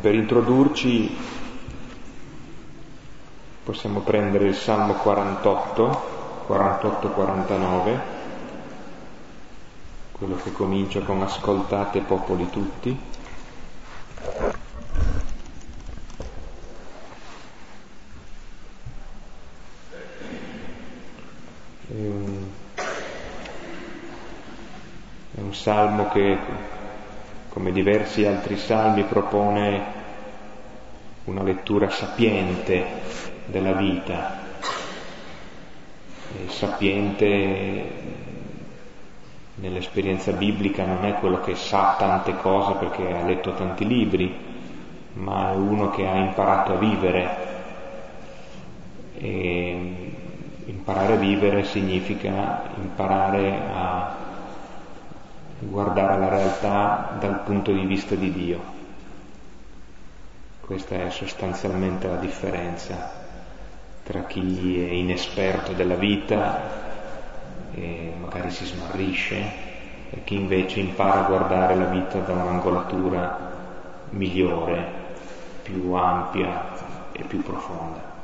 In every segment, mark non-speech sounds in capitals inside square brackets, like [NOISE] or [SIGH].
per introdurci possiamo prendere il Salmo 48, 48-49, quello che comincia con ascoltate popoli tutti. È un, salmo che, come diversi altri salmi, propone una lettura sapiente della vita, e sapiente nell'esperienza biblica non è quello che sa tante cose perché ha letto tanti libri, ma è uno che ha imparato a vivere. E imparare a vivere significa imparare a guardare la realtà dal punto di vista di Dio. Questa è sostanzialmente la differenza tra chi è inesperto della vita e magari si smarrisce e chi invece impara a guardare la vita da un'angolatura migliore, più ampia e più profonda.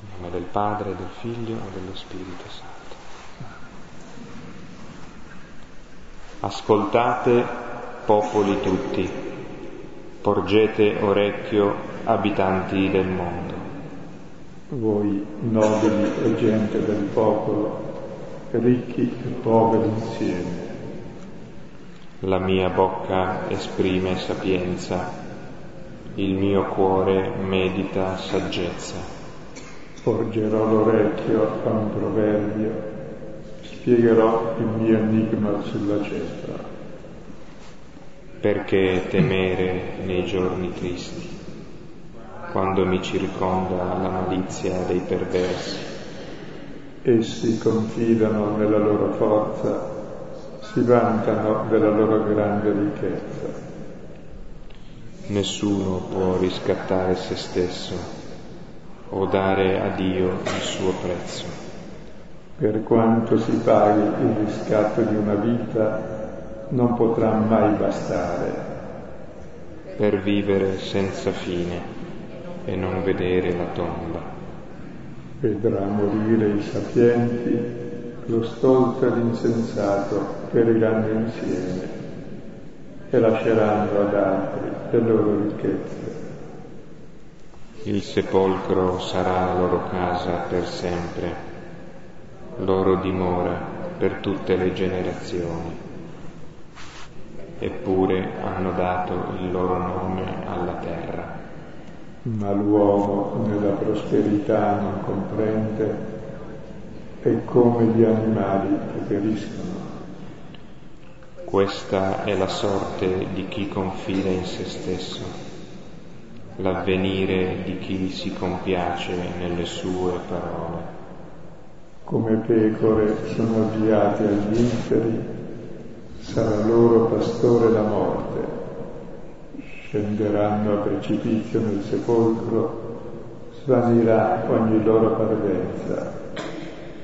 In nome del Padre, del Figlio e dello Spirito Santo. Ascoltate popoli tutti, porgete orecchio abitanti del mondo. Voi nobili e gente del popolo, ricchi e poveri insieme. La mia bocca esprime sapienza, il mio cuore medita saggezza. Porgerò l'orecchio a un proverbio, spiegherò il mio enigma sulla cetra perché temere nei giorni tristi, quando mi circonda la malizia dei perversi. Essi confidano nella loro forza, si vantano della loro grande ricchezza. Nessuno può riscattare se stesso o dare a Dio il suo prezzo. Per quanto si paghi il riscatto di una vita, non potrà mai bastare per vivere senza fine e non vedere la tomba. Vedrà morire i sapienti, lo stolto e l'insensato periranno insieme e lasceranno ad altri le loro ricchezze. Il sepolcro sarà loro casa per sempre, loro dimora per tutte le generazioni eppure hanno dato il loro nome alla terra. Ma l'uomo nella prosperità non comprende e come gli animali che periscono. Questa è la sorte di chi confida in se stesso, l'avvenire di chi si compiace nelle sue parole. Come pecore sono avviati agli inferi sarà loro pastore la morte. Scenderanno a precipizio nel sepolcro, svanirà ogni loro parvenza,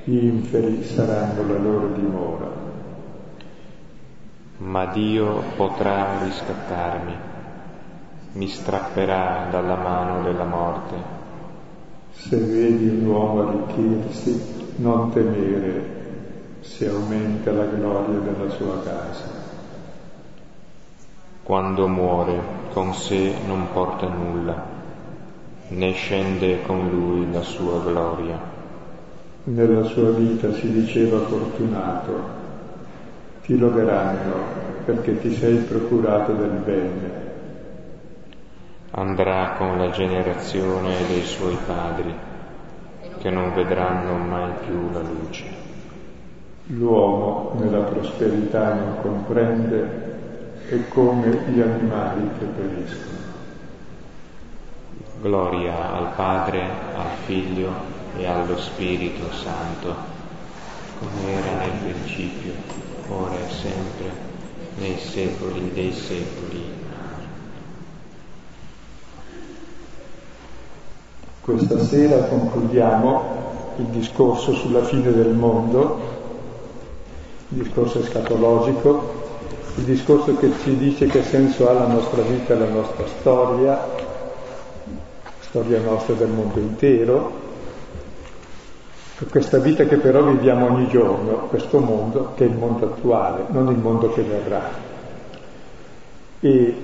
gli inferi saranno la loro dimora. Ma Dio potrà riscattarmi, mi strapperà dalla mano della morte. Se vedi un uomo arricchirsi, non temere, se aumenta la gloria della sua casa. Quando muore con sé non porta nulla, né scende con lui la sua gloria. Nella sua vita si diceva fortunato, ti loderanno perché ti sei procurato del bene. Andrà con la generazione dei suoi padri, che non vedranno mai più la luce. L'uomo nella prosperità non comprende è come gli animali che periscono. Gloria al Padre, al Figlio e allo Spirito Santo, come era nel principio, ora e sempre, nei secoli dei secoli. Questa sera concludiamo il discorso sulla fine del mondo discorso escatologico il discorso che ci dice che senso ha la nostra vita la nostra storia, storia nostra del mondo intero, questa vita che però viviamo ogni giorno, questo mondo che è il mondo attuale, non il mondo che verrà. E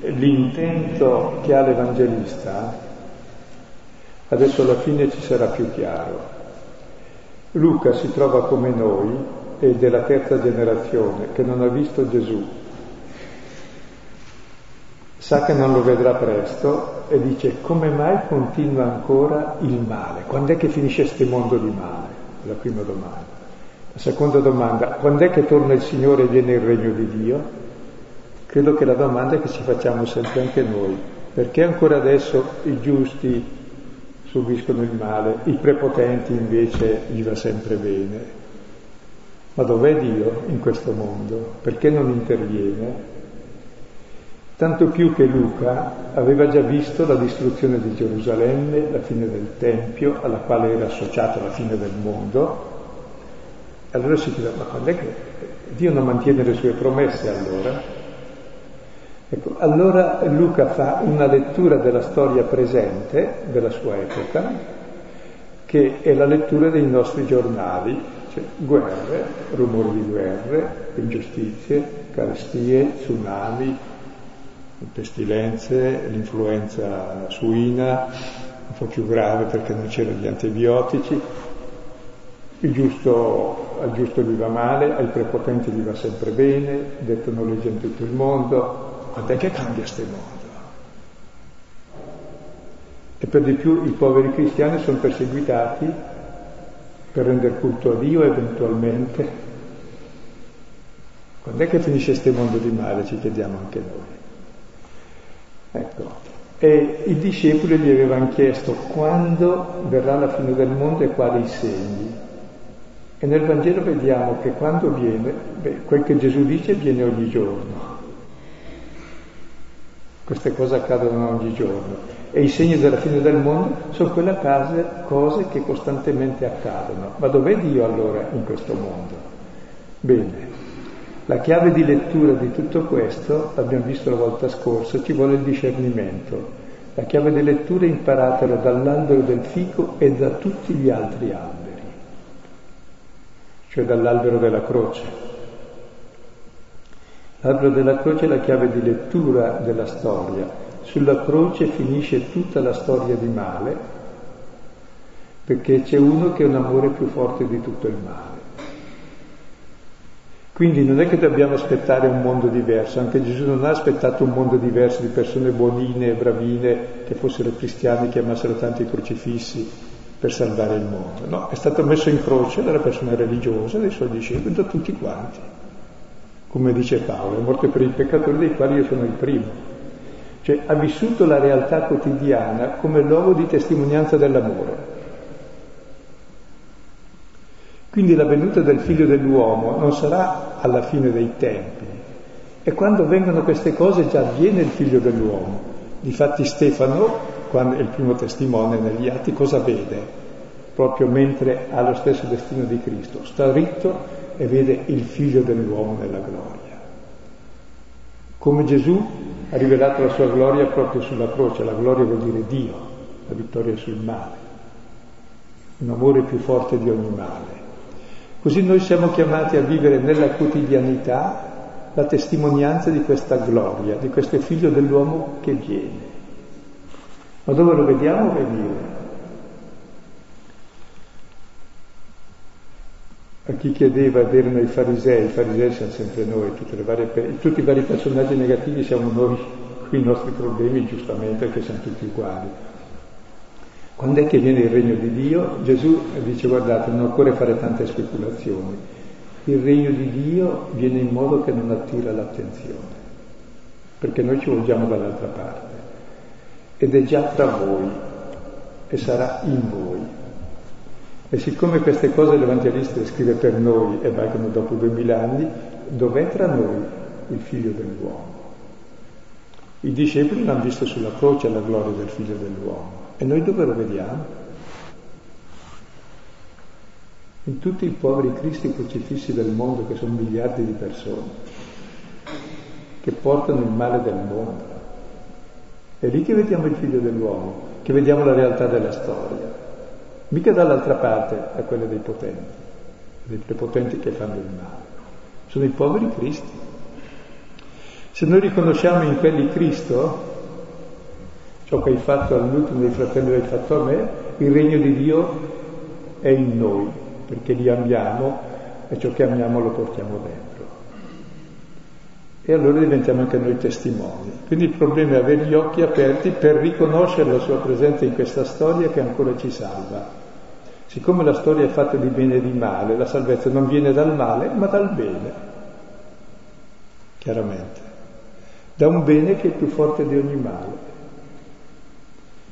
l'intento che ha l'Evangelista, adesso alla fine ci sarà più chiaro. Luca si trova come noi, è della terza generazione, che non ha visto Gesù, sa che non lo vedrà presto e dice come mai continua ancora il male? Quando è che finisce questo mondo di male? La prima domanda. La seconda domanda, quando è che torna il Signore e viene il regno di Dio? Credo che la domanda che ci facciamo sempre anche noi. Perché ancora adesso i giusti subiscono il male, i prepotenti invece gli va sempre bene? Ma dov'è Dio in questo mondo? Perché non interviene? tanto più che Luca aveva già visto la distruzione di Gerusalemme, la fine del Tempio, alla quale era associata la fine del mondo. Allora si chiede, ma quando è che Dio non mantiene le sue promesse allora? Ecco, allora Luca fa una lettura della storia presente, della sua epoca, che è la lettura dei nostri giornali, cioè guerre, rumori di guerre, ingiustizie, carestie, tsunami, pestilenze, l'influenza suina, un po' più grave perché non c'erano gli antibiotici, il giusto, al giusto gli va male, ai prepotenti gli va sempre bene, dettono legge in tutto il mondo, quando è che cambia questo mondo? E per di più i poveri cristiani sono perseguitati per rendere culto a Dio eventualmente. Quando è che finisce questo mondo di male, ci chiediamo anche noi. Ecco. E i discepoli gli avevano chiesto quando verrà la fine del mondo e quali segni. E nel Vangelo vediamo che quando viene, beh, quel che Gesù dice viene ogni giorno. Queste cose accadono ogni giorno. E i segni della fine del mondo sono quelle case, cose che costantemente accadono. Ma dov'è Dio allora in questo mondo? Bene, la chiave di lettura di tutto questo, l'abbiamo visto la volta scorsa, ci vuole il discernimento. La chiave di lettura imparatela dall'albero del fico e da tutti gli altri alberi, cioè dall'albero della croce. L'albero della croce è la chiave di lettura della storia. Sulla croce finisce tutta la storia di male, perché c'è uno che ha un amore più forte di tutto il male. Quindi non è che dobbiamo aspettare un mondo diverso, anche Gesù non ha aspettato un mondo diverso di persone buonine, bravine, che fossero cristiani, che amassero tanti crocifissi per salvare il mondo. No, è stato messo in croce dalla persona religiosa, dai suoi discepoli, da tutti quanti. Come dice Paolo, è morto per i peccatori dei quali io sono il primo. Cioè ha vissuto la realtà quotidiana come luogo di testimonianza dell'amore. Quindi la venuta del figlio dell'uomo non sarà alla fine dei tempi. E quando vengono queste cose già viene il figlio dell'uomo. Difatti Stefano, quando è il primo testimone negli atti, cosa vede? Proprio mentre ha lo stesso destino di Cristo. Sta ritto e vede il figlio dell'uomo nella gloria. Come Gesù ha rivelato la sua gloria proprio sulla croce, la gloria vuol dire Dio, la vittoria sul male, un amore più forte di ogni male. Così noi siamo chiamati a vivere nella quotidianità la testimonianza di questa gloria, di questo figlio dell'uomo che viene. Ma dove lo vediamo venire? A chi chiedeva ed erano i farisei, i farisei siamo sempre noi, varie, tutti i vari personaggi negativi siamo noi, con i nostri problemi giustamente, perché siamo tutti uguali. Quando è che viene il regno di Dio? Gesù dice guardate, non occorre fare tante speculazioni. Il regno di Dio viene in modo che non attira l'attenzione, perché noi ci volgiamo dall'altra parte. Ed è già tra voi e sarà in voi. E siccome queste cose l'Evangelista le scrive per noi e valgono dopo duemila anni, dov'è tra noi il figlio dell'uomo? I discepoli l'hanno visto sulla croce la gloria del figlio dell'uomo. E noi dove lo vediamo? In tutti i poveri cristi crocifissi del mondo, che sono miliardi di persone. che portano il male del mondo. È lì che vediamo il figlio dell'uomo, che vediamo la realtà della storia. Mica dall'altra parte a quella dei potenti, dei prepotenti che fanno il male. Sono i poveri cristi. Se noi riconosciamo in quelli Cristo, ciò che hai fatto all'ultimo dei fratelli l'hai fatto a me, il regno di Dio è in noi, perché li amiamo e ciò che amiamo lo portiamo dentro. E allora diventiamo anche noi testimoni. Quindi il problema è avere gli occhi aperti per riconoscere la sua presenza in questa storia che ancora ci salva. Siccome la storia è fatta di bene e di male, la salvezza non viene dal male, ma dal bene. Chiaramente. Da un bene che è più forte di ogni male.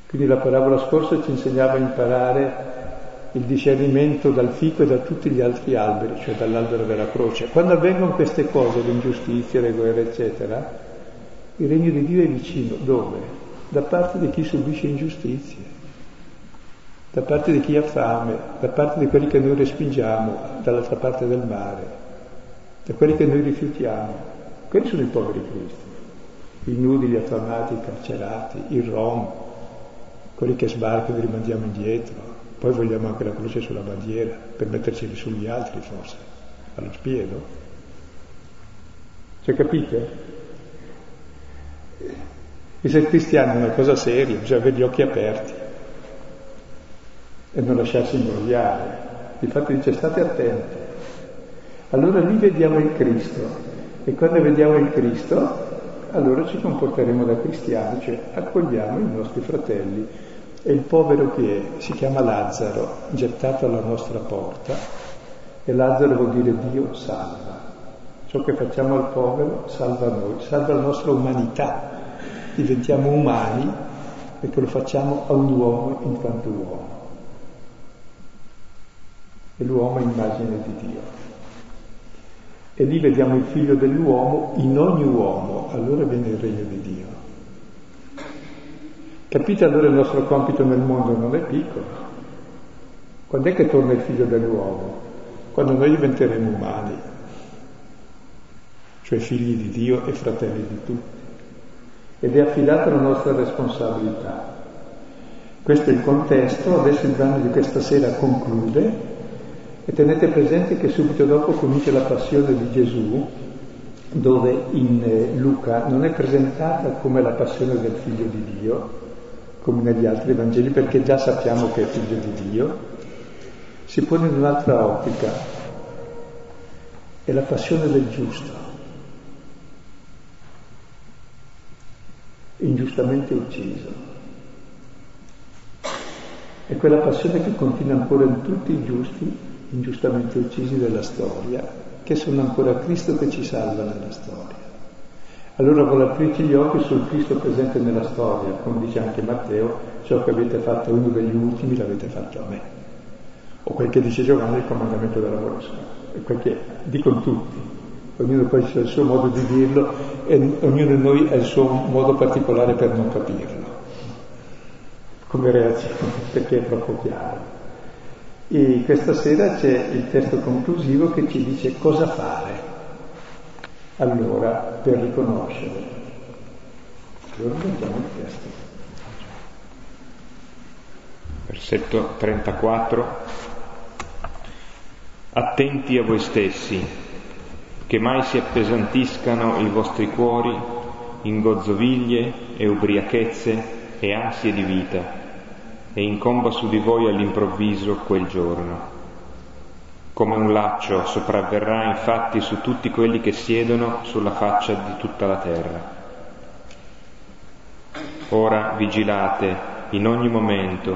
Quindi la parabola scorsa ci insegnava a imparare il discernimento dal fico e da tutti gli altri alberi, cioè dall'albero della croce. Quando avvengono queste cose, le ingiustizie, le guerre, eccetera, il regno di Dio è vicino. Dove? Da parte di chi subisce ingiustizie, da parte di chi ha fame, da parte di quelli che noi respingiamo dall'altra parte del mare, da quelli che noi rifiutiamo. Quelli sono i poveri cristi, i nudi, gli affamati, i carcerati, i rom, quelli che sbarcano e rimandiamo indietro, poi vogliamo anche la croce sulla bandiera per metterceli sugli altri forse, allo spiedo. Cioè capite? Essere cristiani è una cosa seria, bisogna avere gli occhi aperti e non lasciarsi imbrogliare. Infatti dice state attenti. Allora lì vediamo il Cristo e quando vediamo il Cristo allora ci comporteremo da cristiani, cioè accogliamo i nostri fratelli e il povero chi è? Si chiama Lazzaro, gettato alla nostra porta, e Lazzaro vuol dire Dio salva. Ciò che facciamo al povero salva noi, salva la nostra umanità. Diventiamo umani perché lo facciamo a un uomo in quanto uomo. E l'uomo è immagine di Dio. E lì vediamo il figlio dell'uomo in ogni uomo, allora viene il regno di Dio. Capite allora il nostro compito nel mondo non è piccolo. Quando è che torna il figlio dell'uomo? Quando noi diventeremo umani, cioè figli di Dio e fratelli di tutti. Ed è affidata la nostra responsabilità. Questo è il contesto, adesso il brano di questa sera conclude e tenete presente che subito dopo comincia la passione di Gesù, dove in eh, Luca non è presentata come la passione del figlio di Dio, come negli altri Vangeli, perché già sappiamo che è figlio di Dio, si pone in un'altra ottica, è la passione del giusto, ingiustamente ucciso. È quella passione che continua ancora in tutti i giusti, ingiustamente uccisi della storia, che sono ancora Cristo che ci salva nella storia. Allora vuole aprirci gli occhi sul Cristo presente nella storia, come dice anche Matteo, ciò che avete fatto a uno degli ultimi l'avete fatto a me. O quel che dice Giovanni, il comandamento della. E quel che dicono tutti. Ognuno poi ha il suo modo di dirlo e ognuno di noi ha il suo modo particolare per non capirlo. Come reazione, perché è troppo chiaro. E questa sera c'è il testo conclusivo che ci dice cosa fare allora per riconoscere. Allora leggiamo il testo. Versetto 34. Attenti a voi stessi, che mai si appesantiscano i vostri cuori in gozzoviglie e ubriachezze e ansie di vita, e incomba su di voi all'improvviso quel giorno come un laccio sopravverrà infatti su tutti quelli che siedono sulla faccia di tutta la terra. Ora vigilate in ogni momento,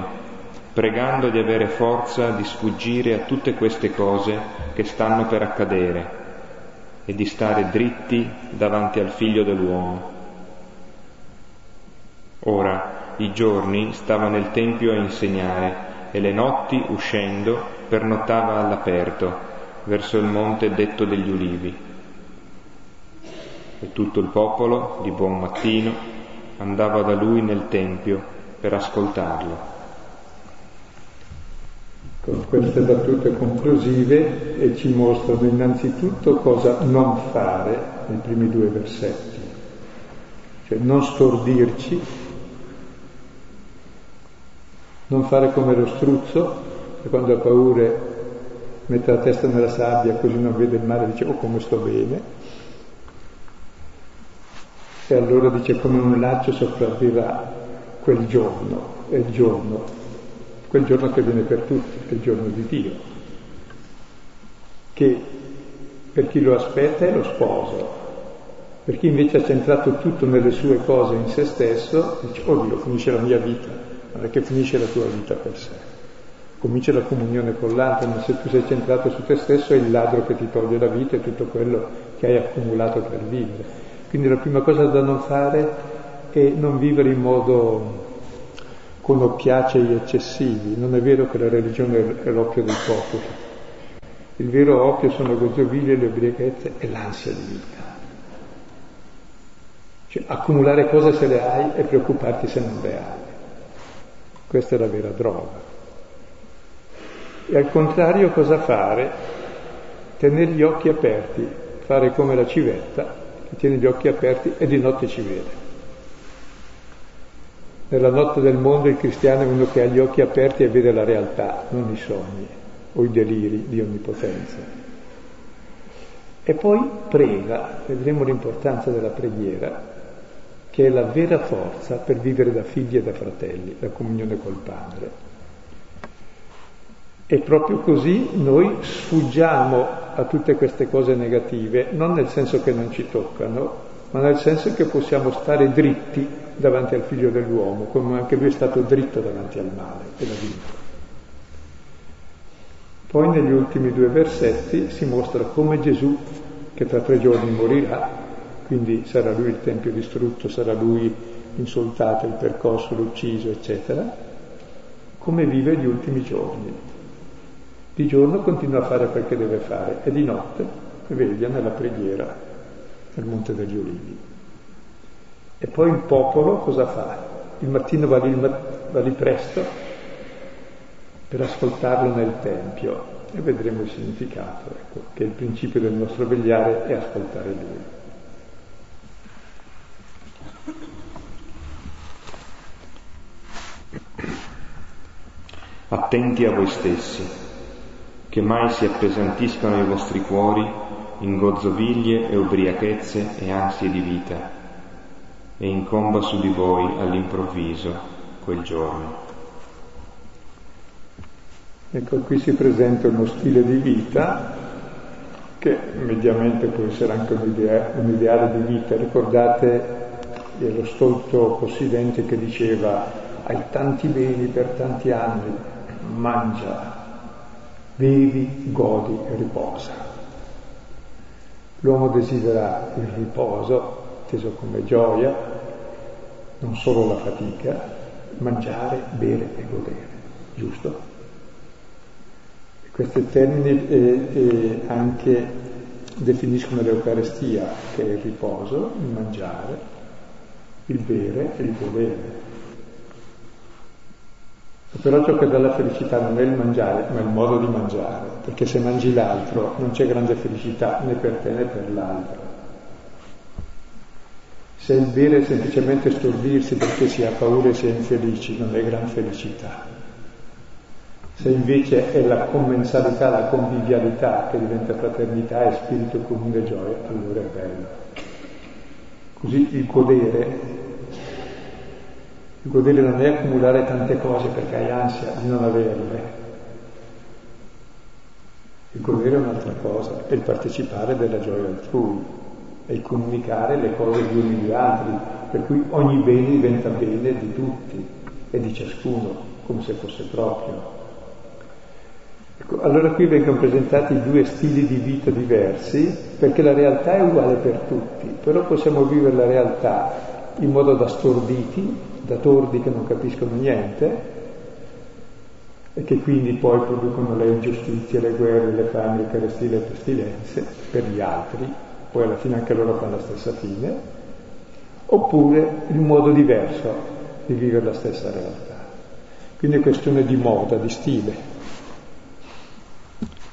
pregando di avere forza di sfuggire a tutte queste cose che stanno per accadere e di stare dritti davanti al figlio dell'uomo. Ora i giorni stava nel Tempio a insegnare e le notti, uscendo, pernottava all'aperto, verso il monte detto degli ulivi. E tutto il popolo, di buon mattino, andava da lui nel Tempio per ascoltarlo. Con queste battute conclusive e ci mostrano innanzitutto cosa non fare nei primi due versetti cioè non stordirci, non fare come lo struzzo, che quando ha paure mette la testa nella sabbia così non vede il mare e dice oh come sto bene. E allora dice come un laccio sopravviverà quel giorno, è il giorno, quel giorno che viene per tutti, è il giorno di Dio, che per chi lo aspetta è lo sposo, per chi invece ha centrato tutto nelle sue cose in se stesso, dice, oh Dio, finisce la mia vita, non è che finisce la tua vita per sé. Comincia la comunione con l'altro, ma se tu sei centrato su te stesso è il ladro che ti toglie la vita e tutto quello che hai accumulato per vivere. Quindi la prima cosa da non fare è non vivere in modo con occhiacei eccessivi. Non è vero che la religione è l'oppio dei popoli. Il vero oppio sono le gozoviglie, le ubriachezze e l'ansia di vita. Cioè, accumulare cose se le hai e preoccuparti se non le hai. Questa è la vera droga. E al contrario cosa fare? Tenere gli occhi aperti, fare come la civetta, che tiene gli occhi aperti e di notte ci vede. Nella notte del mondo il cristiano è uno che ha gli occhi aperti e vede la realtà, non i sogni o i deliri di onnipotenza. E poi prega, vedremo l'importanza della preghiera, che è la vera forza per vivere da figli e da fratelli, la comunione col Padre. E proprio così noi sfuggiamo a tutte queste cose negative, non nel senso che non ci toccano, ma nel senso che possiamo stare dritti davanti al figlio dell'uomo, come anche lui è stato dritto davanti al male e l'ha vinto. Poi negli ultimi due versetti si mostra come Gesù, che tra tre giorni morirà, quindi sarà lui il Tempio distrutto, sarà lui insultato, il percosso, l'ucciso, eccetera, come vive gli ultimi giorni. Di giorno continua a fare quel che deve fare e di notte veglia nella preghiera nel Monte degli Ulivi. E poi il popolo cosa fa? Il mattino va lì, va lì presto per ascoltarlo nel Tempio e vedremo il significato, ecco, che il principio del nostro vegliare è ascoltare Lui. Attenti a voi stessi, che mai si appesantiscano i vostri cuori in gozzoviglie e ubriachezze e ansie di vita, e incomba su di voi all'improvviso quel giorno. Ecco, qui si presenta uno stile di vita che mediamente può essere anche un, idea, un ideale di vita. Ricordate lo stolto possidente che diceva hai tanti beni per tanti anni, mangia, bevi, godi e riposa. L'uomo desidera il riposo, inteso come gioia, non solo la fatica, mangiare, bere e godere, giusto? E questi termini eh, eh, anche definiscono l'Eucarestia, che è il riposo, il mangiare, il bere e il godere. Però ciò che dà la felicità non è il mangiare, ma il modo di mangiare, perché se mangi l'altro non c'è grande felicità né per te né per l'altro. Se il bere è semplicemente stordirsi perché si ha paura e si è infelici, non è gran felicità. Se invece è la commensalità, la convivialità che diventa fraternità e spirito comune e gioia, allora è bello. Così il godere il godere non è accumulare tante cose perché hai ansia di non averle. Il godere è un'altra cosa, è il partecipare della gioia altrui, è il comunicare le cose gli uni agli altri, per cui ogni bene diventa bene di tutti e di ciascuno, come se fosse proprio. Ecco, allora qui vengono presentati due stili di vita diversi, perché la realtà è uguale per tutti, però possiamo vivere la realtà in modo da storditi, da tordi che non capiscono niente e che quindi poi producono le ingiustizie, le guerre, le fame, le carestie, le pestilenze per gli altri, poi alla fine anche loro fanno la stessa fine, oppure il modo diverso di vivere la stessa realtà. Quindi è questione di moda, di stile.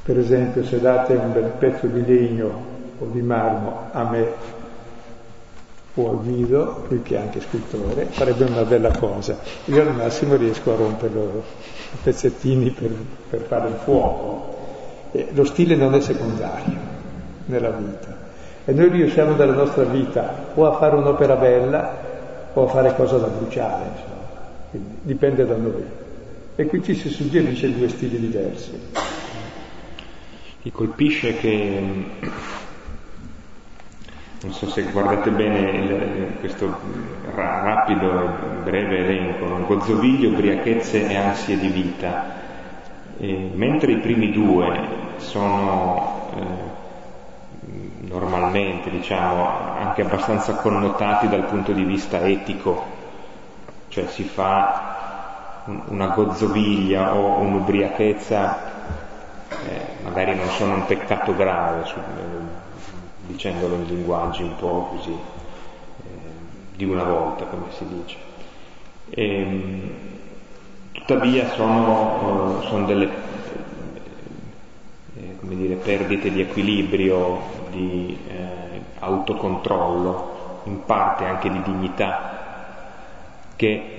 Per esempio se date un bel pezzo di legno o di marmo a me o al viso, lui che è anche scultore, farebbe una bella cosa. Io al massimo riesco a romperlo a pezzettini per, per fare il fuoco. E lo stile non è secondario nella vita. E noi riusciamo nella nostra vita o a fare un'opera bella o a fare cosa da bruciare, insomma. Quindi dipende da noi. E qui ci si suggerisce due stili diversi. Mi colpisce che non so se guardate bene il, questo rapido e breve elenco, no? gozzoviglio, ubriachezze e ansie di vita. E, mentre i primi due sono eh, normalmente, diciamo, anche abbastanza connotati dal punto di vista etico, cioè si fa un, una gozzoviglia o un'ubriachezza, eh, magari non sono un peccato grave, dicendolo in linguaggi un po' così, eh, di una volta, come si dice. E, ehm, tuttavia sono, uh, sono delle eh, dire, perdite di equilibrio, di eh, autocontrollo, in parte anche di dignità, che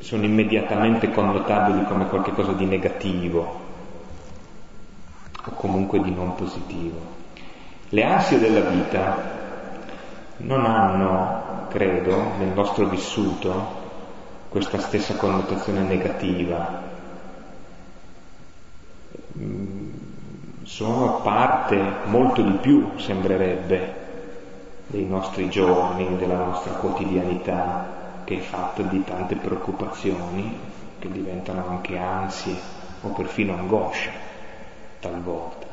sono immediatamente connotabili come qualcosa di negativo o comunque di non positivo. Le ansie della vita non hanno, credo, nel nostro vissuto questa stessa connotazione negativa. Mm, sono parte, molto di più sembrerebbe, dei nostri giorni, della nostra quotidianità, che è fatta di tante preoccupazioni che diventano anche ansie o perfino angoscia talvolta.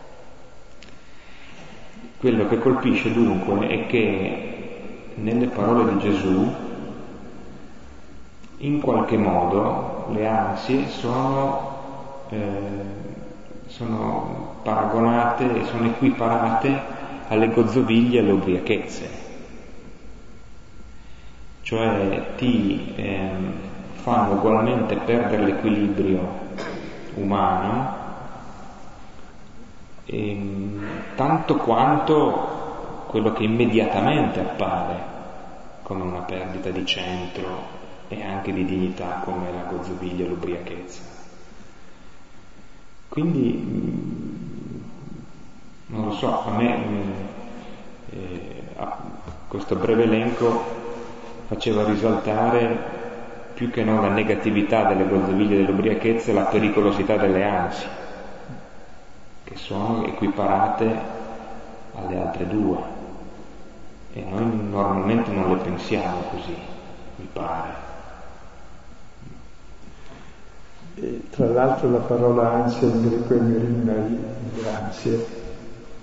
Quello che colpisce dunque è che nelle parole di Gesù in qualche modo le ansie sono, eh, sono paragonate sono equiparate alle gozzoviglie e alle ubriachezze. Cioè ti eh, fanno ugualmente perdere l'equilibrio umano ehm, tanto quanto quello che immediatamente appare come una perdita di centro e anche di dignità come la gozzoviglia e l'ubriachezza. Quindi, mm, non lo so, a me mm, eh, questo breve elenco faceva risaltare più che non la negatività delle gozzoviglie e dell'ubriachezza, la pericolosità delle ansie che sono equiparate alle altre due e noi normalmente non le pensiamo così, mi pare. E, tra l'altro la parola ansia in greco è merina, ansie,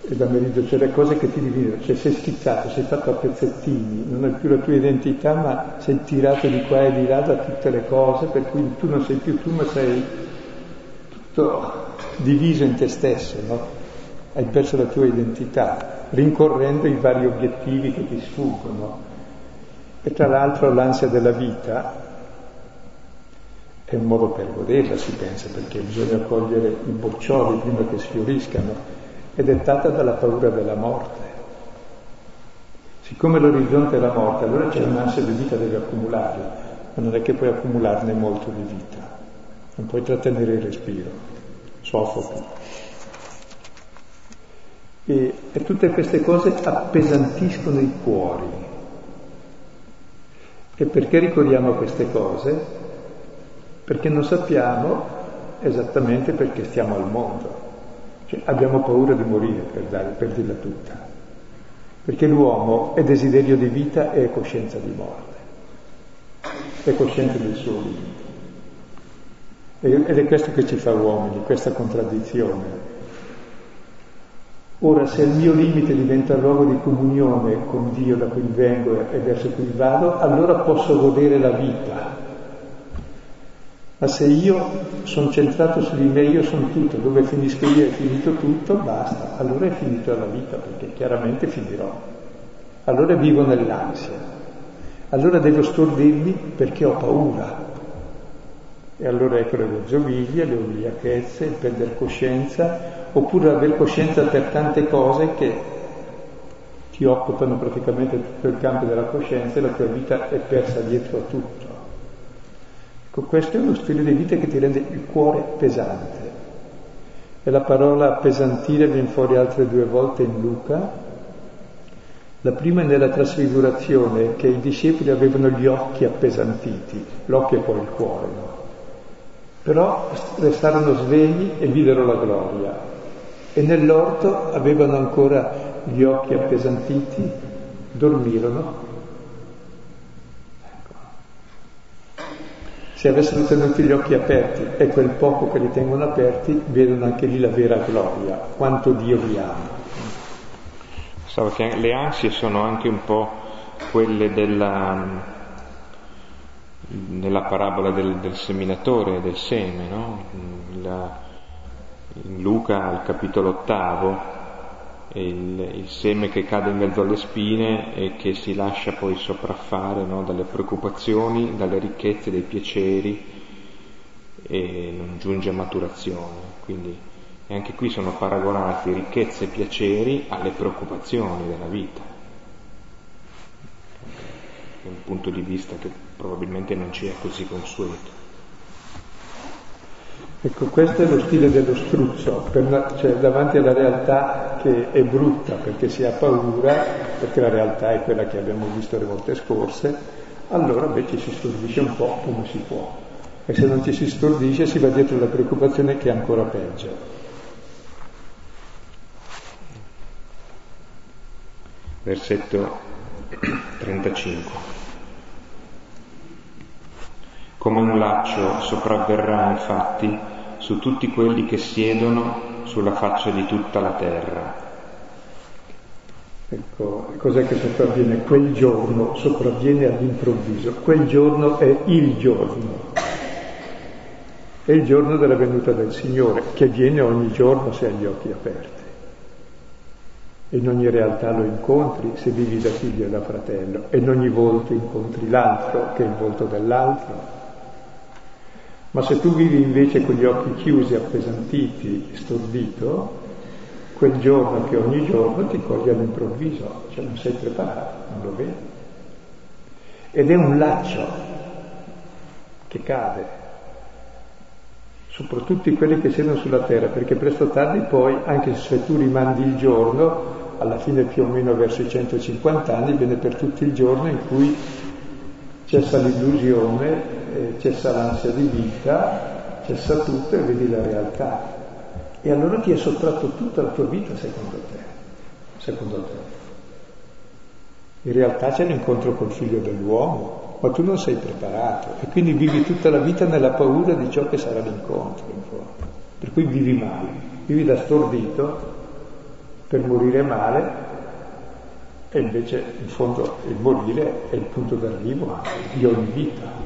e da merito, cioè le cose che ti dividono, cioè sei schizzato, sei fatto a pezzettini, non hai più la tua identità, ma sei tirato di qua e di là da tutte le cose, per cui tu non sei più tu, ma sei tutto diviso in te stesso, no? hai perso la tua identità, rincorrendo i vari obiettivi che ti sfuggono. E tra l'altro l'ansia della vita è un modo per goderla, si pensa, perché bisogna cogliere i boccioli prima che sfioriscano, è dettata dalla paura della morte. Siccome l'orizzonte è la morte, allora c'è un'ansia di vita, devi accumulare, ma non è che puoi accumularne molto di vita, non puoi trattenere il respiro soffochi. E, e tutte queste cose appesantiscono i cuori. E perché ricordiamo queste cose? Perché non sappiamo esattamente perché stiamo al mondo. Cioè, abbiamo paura di morire per, dare, per dirla tutta. Perché l'uomo è desiderio di vita e è coscienza di morte. È cosciente del suo limite. Ed è questo che ci fa uomini, questa contraddizione. Ora, se il mio limite diventa luogo di comunione con Dio da cui vengo e verso cui vado, allora posso godere la vita. Ma se io sono centrato su di me, io sono tutto, dove finisco io è finito tutto, basta, allora è finita la vita, perché chiaramente finirò. Allora vivo nell'ansia. Allora devo stordirmi perché ho paura, e allora ecco le gozzoviglie, le ubriachezze, il perdere coscienza, oppure aver coscienza per tante cose che ti occupano praticamente tutto il campo della coscienza e la tua vita è persa dietro a tutto. Ecco, questo è uno stile di vita che ti rende il cuore pesante. E la parola appesantire viene fuori altre due volte in Luca. La prima è nella trasfigurazione, che i discepoli avevano gli occhi appesantiti, l'occhio è poi il cuore, no? Però restarono svegli e videro la gloria. E nell'orto avevano ancora gli occhi appesantiti, dormirono Se avessero tenuto gli occhi aperti e quel poco che li tengono aperti, vedono anche lì la vera gloria, quanto Dio li ama. So che le ansie sono anche un po' quelle della, nella parabola del, del seminatore, del seme, no? La, in Luca al capitolo ottavo il, il, seme che cade in mezzo alle spine e che si lascia poi sopraffare no, dalle preoccupazioni, dalle ricchezze, dai piaceri e non giunge a maturazione. Quindi anche qui sono paragonati ricchezze e piaceri alle preoccupazioni della vita. È un punto di vista che probabilmente non ci è così consueto. Ecco, questo è lo stile dello struzzo, per, cioè davanti alla realtà che è brutta perché si ha paura, perché la realtà è quella che abbiamo visto le volte scorse, allora invece si stordisce un po' come si può. E se non ci si stordisce si va dietro la preoccupazione che è ancora peggio. Versetto 35. Come un laccio sopravverrà infatti su tutti quelli che siedono sulla faccia di tutta la terra. Ecco, cos'è che sopravviene? Quel giorno sopravviene all'improvviso, quel giorno è il giorno, è il giorno della venuta del Signore, che viene ogni giorno se hai gli occhi aperti. In ogni realtà lo incontri se vivi da figlio e da fratello, e in ogni volto incontri l'altro che è il volto dell'altro ma se tu vivi invece con gli occhi chiusi, appesantiti, stordito, quel giorno che ogni giorno ti coglie all'improvviso, cioè non sei preparato, non lo vedi. Ed è un laccio che cade soprattutto quelli che siedono sulla terra, perché presto o tardi poi, anche se tu rimandi il giorno, alla fine più o meno verso i 150 anni, viene per tutto il giorno in cui cessa l'illusione eh, cessa l'ansia di vita, cessa tutto e vedi la realtà. E allora ti è sottratto tutta la tua vita secondo te, secondo te. In realtà c'è l'incontro col figlio dell'uomo, ma tu non sei preparato e quindi vivi tutta la vita nella paura di ciò che sarà l'incontro. Per cui vivi male, vivi da stordito per morire male e invece in fondo il morire è il punto d'arrivo di ogni vita.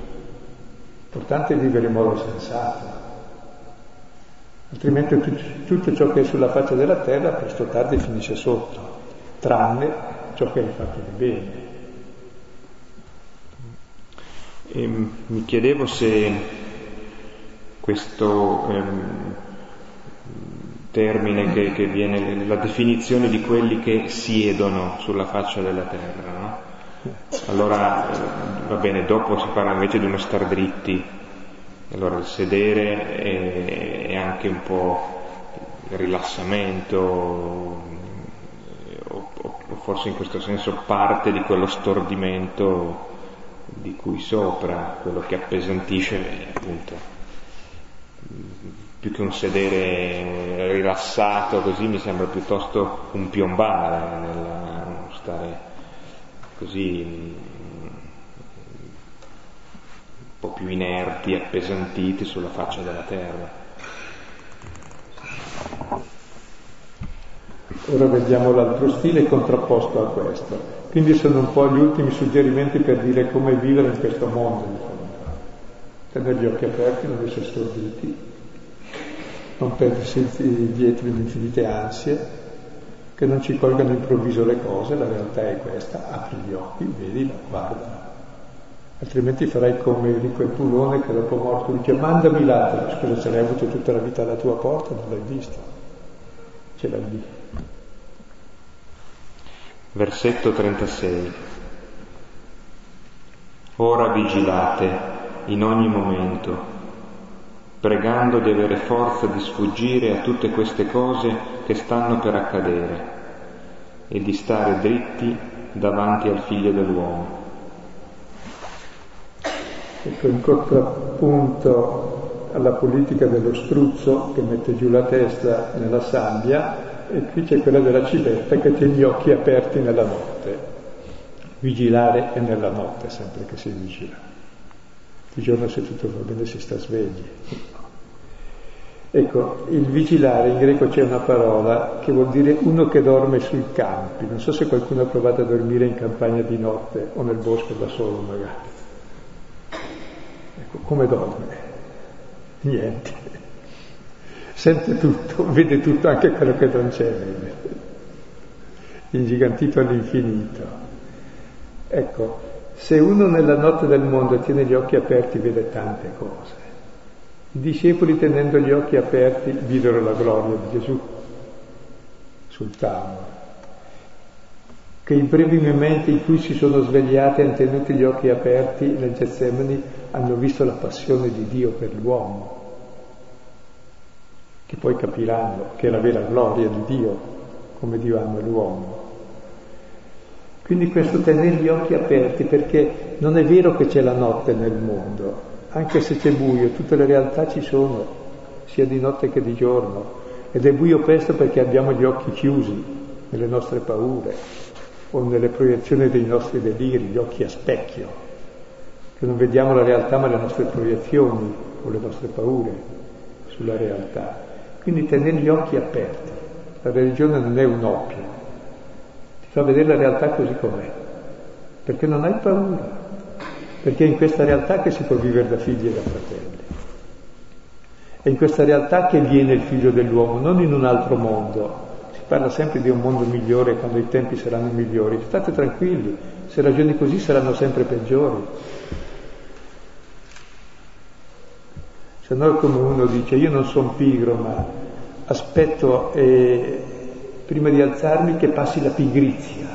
L'importante è vivere in modo sensato, altrimenti tutto ciò che è sulla faccia della terra presto o tardi finisce sotto, tranne ciò che hai fatto di bene. E ehm, mi chiedevo se questo ehm, termine che, che, viene, la definizione di quelli che siedono sulla faccia della terra, no? Allora, eh, va bene, dopo si parla invece di uno star dritti, allora il sedere è, è anche un po' il rilassamento, o, o, forse in questo senso parte di quello stordimento di cui sopra, quello che appesantisce appunto. Più che un sedere rilassato così mi sembra piuttosto un piombare nel stare così un po' più inerti, appesantiti sulla faccia della terra. Ora vediamo l'altro stile contrapposto a questo. Quindi sono un po' gli ultimi suggerimenti per dire come vivere in questo mondo. Tenere gli occhi aperti, non essere storditi, non perdersi dietro in infinite ansie, che non ci colgano improvviso le cose, la realtà è questa, apri gli occhi, vedi, guarda. Altrimenti farai come il ricco e pulone che dopo morto dice mandami l'altro, scusa ce l'hai avuto tutta la vita alla tua porta, non l'hai visto, ce l'hai lì. Versetto 36. Ora vigilate in ogni momento, pregando di avere forza di sfuggire a tutte queste cose che stanno per accadere e di stare dritti davanti al figlio dell'uomo. Ecco, in contrappunto alla politica dello struzzo che mette giù la testa nella sabbia, e qui c'è quella della civetta che tiene gli occhi aperti nella notte. Vigilare è nella notte sempre che si vigila. Di giorno se tutto va bene si sta svegli. Ecco, il vigilare in greco c'è una parola che vuol dire uno che dorme sui campi. Non so se qualcuno ha provato a dormire in campagna di notte o nel bosco da solo magari. Ecco, come dorme? Niente sente tutto, vede tutto, anche quello che non c'è, vede, ingigantito all'infinito. Ecco, se uno nella notte del mondo tiene gli occhi aperti vede tante cose. I discepoli tenendo gli occhi aperti videro la gloria di Gesù sul tavolo. Che i brevi momenti in cui si sono svegliati e hanno tenuto gli occhi aperti nel Getsemani hanno visto la passione di Dio per l'uomo che poi capiranno che è la vera gloria di Dio, come Dio ama l'uomo. Quindi questo tenere gli occhi aperti perché non è vero che c'è la notte nel mondo, anche se c'è buio, tutte le realtà ci sono, sia di notte che di giorno, ed è buio questo perché abbiamo gli occhi chiusi nelle nostre paure o nelle proiezioni dei nostri deliri, gli occhi a specchio, che non vediamo la realtà ma le nostre proiezioni o le nostre paure sulla realtà. Quindi tenere gli occhi aperti. La religione non è un oppio, ti fa vedere la realtà così com'è, perché non hai paura, perché è in questa realtà che si può vivere da figli e da fratelli. È in questa realtà che viene il figlio dell'uomo, non in un altro mondo. Si parla sempre di un mondo migliore quando i tempi saranno migliori. State tranquilli, se ragioni così saranno sempre peggiori. Se no come uno dice io non sono pigro ma aspetto eh, prima di alzarmi che passi la pigrizia,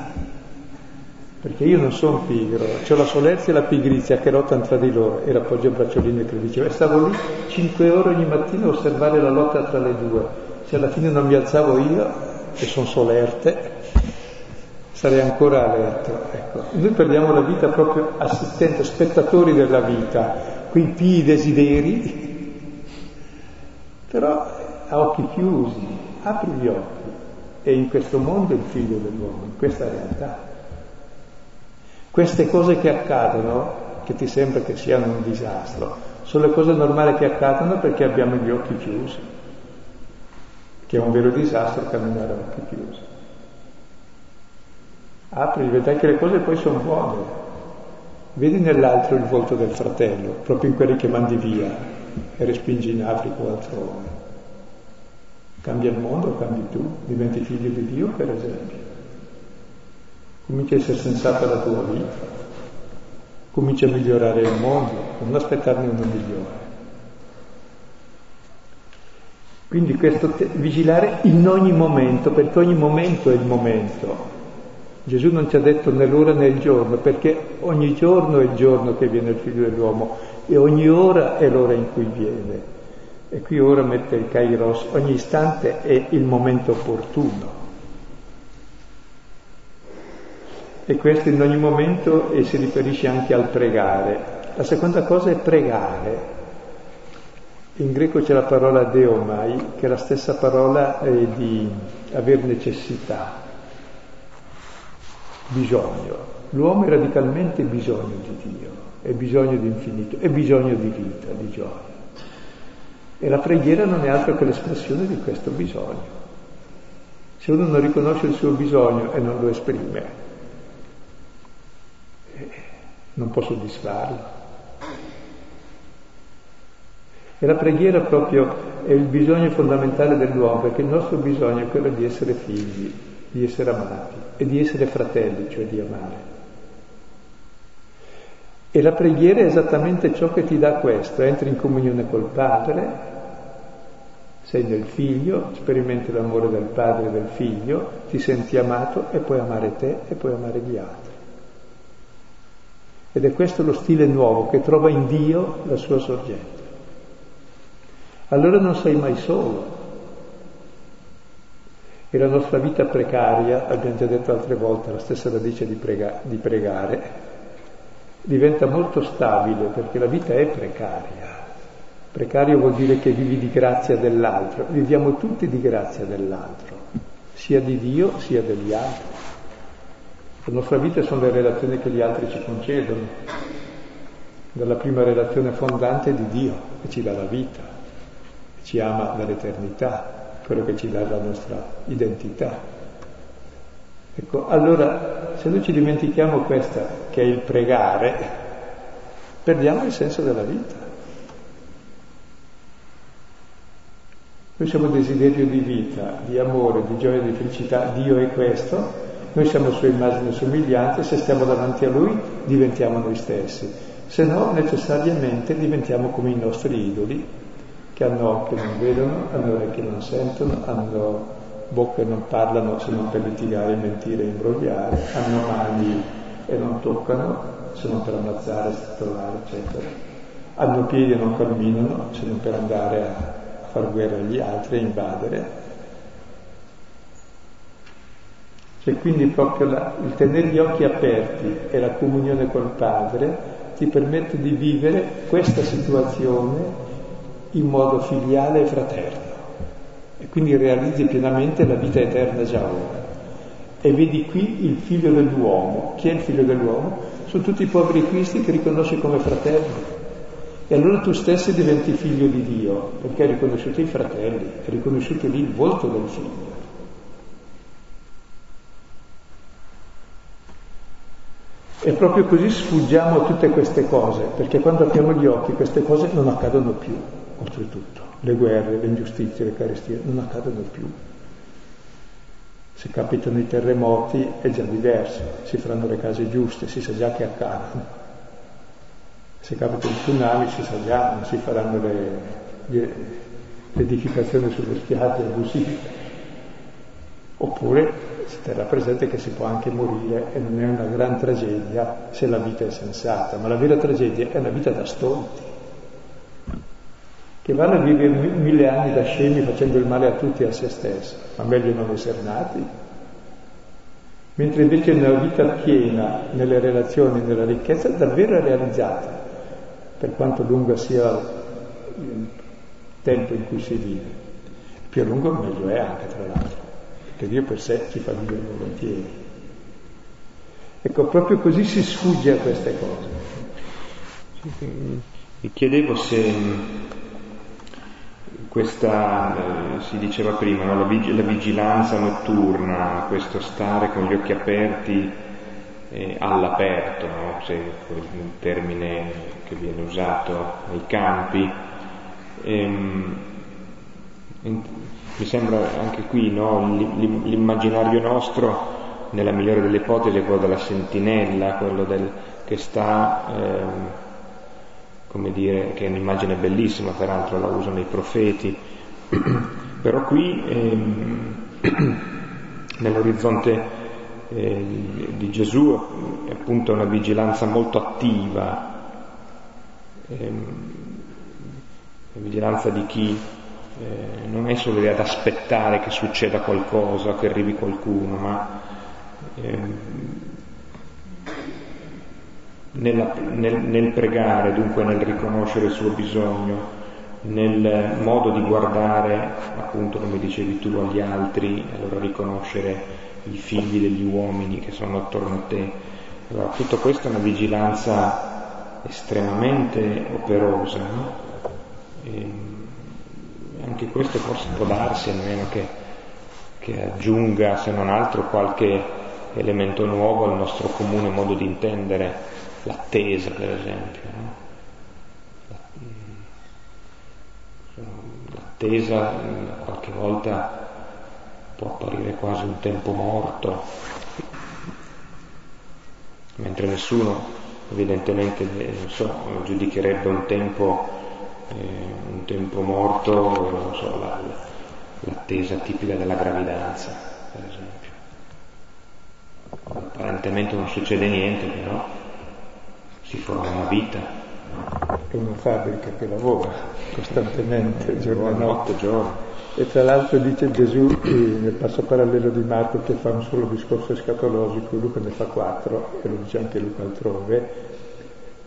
perché io non sono pigro, ho la solerzia e la pigrizia che lottano tra di loro, era Poggio Bracciolino che diceva, e stavo lì cinque ore ogni mattina a osservare la lotta tra le due, se alla fine non mi alzavo io, che sono solerte, sarei ancora alerto. Ecco. Noi perdiamo la vita proprio assistendo, spettatori della vita, quei pii desideri [LAUGHS] però a occhi chiusi, apri gli occhi. E in questo mondo il figlio dell'uomo, in questa realtà. Queste cose che accadono, che ti sembra che siano un disastro, sono le cose normali che accadono perché abbiamo gli occhi chiusi, che è un vero disastro camminare a occhi chiusi. Apri, vedrai che le cose poi sono buone. Vedi nell'altro il volto del fratello, proprio in quelli che mandi via, e respingi in Africa o altrove. Cambia il mondo, cambi tu, diventi figlio di Dio per esempio. Comincia a essere sensato alla tua vita, comincia a migliorare il mondo, non aspettarne uno migliore. Quindi questo te- vigilare in ogni momento, perché ogni momento è il momento. Gesù non ci ha detto né l'ora né il giorno, perché ogni giorno è il giorno che viene il figlio dell'uomo e ogni ora è l'ora in cui viene. E qui ora mette il kairos, ogni istante è il momento opportuno. E questo in ogni momento e si riferisce anche al pregare. La seconda cosa è pregare. In greco c'è la parola deomai, che è la stessa parola eh, di aver necessità, bisogno. L'uomo è radicalmente bisogno di Dio è bisogno di infinito, è bisogno di vita, di gioia. E la preghiera non è altro che l'espressione di questo bisogno. Se uno non riconosce il suo bisogno e non lo esprime, non può soddisfarlo. E la preghiera proprio è il bisogno fondamentale dell'uomo, perché il nostro bisogno è quello di essere figli, di essere amati e di essere fratelli, cioè di amare. E la preghiera è esattamente ciò che ti dà questo, entri in comunione col Padre, sei nel figlio, sperimenti l'amore del padre e del figlio, ti senti amato e puoi amare te e puoi amare gli altri. Ed è questo lo stile nuovo che trova in Dio la sua sorgente. Allora non sei mai solo. E la nostra vita precaria, abbiamo già detto altre volte, la stessa radice di, prega, di pregare, diventa molto stabile perché la vita è precaria. Precario vuol dire che vivi di grazia dell'altro, viviamo tutti di grazia dell'altro, sia di Dio sia degli altri. La nostra vita sono le relazioni che gli altri ci concedono, dalla prima relazione fondante di Dio, che ci dà la vita, che ci ama dall'eternità, quello che ci dà la nostra identità. Ecco, allora se noi ci dimentichiamo questa, che è il pregare, perdiamo il senso della vita. Noi siamo desiderio di vita, di amore, di gioia, di felicità, Dio è questo, noi siamo sua immagine somigliante, se stiamo davanti a Lui diventiamo noi stessi, se no necessariamente diventiamo come i nostri idoli, che hanno occhi che non vedono, hanno orecchie che non sentono, hanno bocche che non parlano se non per litigare, mentire, imbrogliare, hanno mani e non toccano se non per ammazzare, stritolare, eccetera. Hanno piedi e non camminano se non per andare a far guerra agli altri, a invadere. Cioè quindi proprio la, il tenere gli occhi aperti e la comunione col Padre ti permette di vivere questa situazione in modo filiale e fraterno e quindi realizzi pienamente la vita eterna già ora. E vedi qui il figlio dell'uomo. Chi è il figlio dell'uomo? Sono tutti i poveri cristi che riconosci come fratelli. E allora tu stesso diventi figlio di Dio, perché hai riconosciuto i fratelli, hai riconosciuto lì il volto del figlio. E proprio così sfuggiamo a tutte queste cose, perché quando apriamo gli occhi queste cose non accadono più, oltretutto. Le guerre, le ingiustizie, le carestie non accadono più. Se capitano i terremoti è già diverso, si faranno le case giuste, si sa già che accadono. Se capita il tsunami si sa già, non si faranno le, le, le edificazioni sulle spiagge abusive. Oppure si terrà presente che si può anche morire e non è una gran tragedia se la vita è sensata, ma la vera tragedia è una vita da stolti, che vanno a vivere mille anni da scemi facendo il male a tutti e a se stessi, ma meglio non essere nati. Mentre invece una vita piena nelle relazioni, nella ricchezza, davvero realizzata, per quanto lungo sia il tempo in cui si vive. Più lungo meglio è anche, tra l'altro, perché Dio per sé ci fa vivere volentieri. Ecco, proprio così si sfugge a queste cose. Mi chiedevo se questa, eh, si diceva prima, no? la, vig- la vigilanza notturna, questo stare con gli occhi aperti, eh, all'aperto, no? se il termine che viene usato nei campi. Ehm, mi sembra anche qui no? l'immaginario nostro, nella migliore delle ipotesi, è quello della sentinella, quello del, che sta, ehm, come dire, che è un'immagine bellissima, peraltro la usano i profeti, [CLEARS THROAT] però qui ehm, [CLEARS THROAT] nell'orizzonte eh, di Gesù è appunto una vigilanza molto attiva, ehm, la vigilanza di chi eh, non è solo lì ad aspettare che succeda qualcosa, che arrivi qualcuno, ma ehm, nella, nel, nel pregare, dunque nel riconoscere il suo bisogno, nel modo di guardare, appunto come dicevi tu, agli altri, allora riconoscere i figli degli uomini che sono attorno a te. Allora, tutto questo è una vigilanza estremamente operosa, no? e anche questo forse può darsi, almeno che, che aggiunga, se non altro, qualche elemento nuovo al nostro comune modo di intendere l'attesa, per esempio. No? L'attesa qualche volta può apparire quasi un tempo morto, mentre nessuno evidentemente so, giudicherebbe un tempo eh, un tempo morto, non so, la, l'attesa tipica della gravidanza, per esempio. Apparentemente non succede niente, però si forma una vita. È una fabbrica che lavora costantemente, giorno e notte. Giorno. E tra l'altro dice Gesù nel passo parallelo di Marco che fa un solo discorso escatologico, Luca ne fa quattro, e lo dice anche Luca altrove,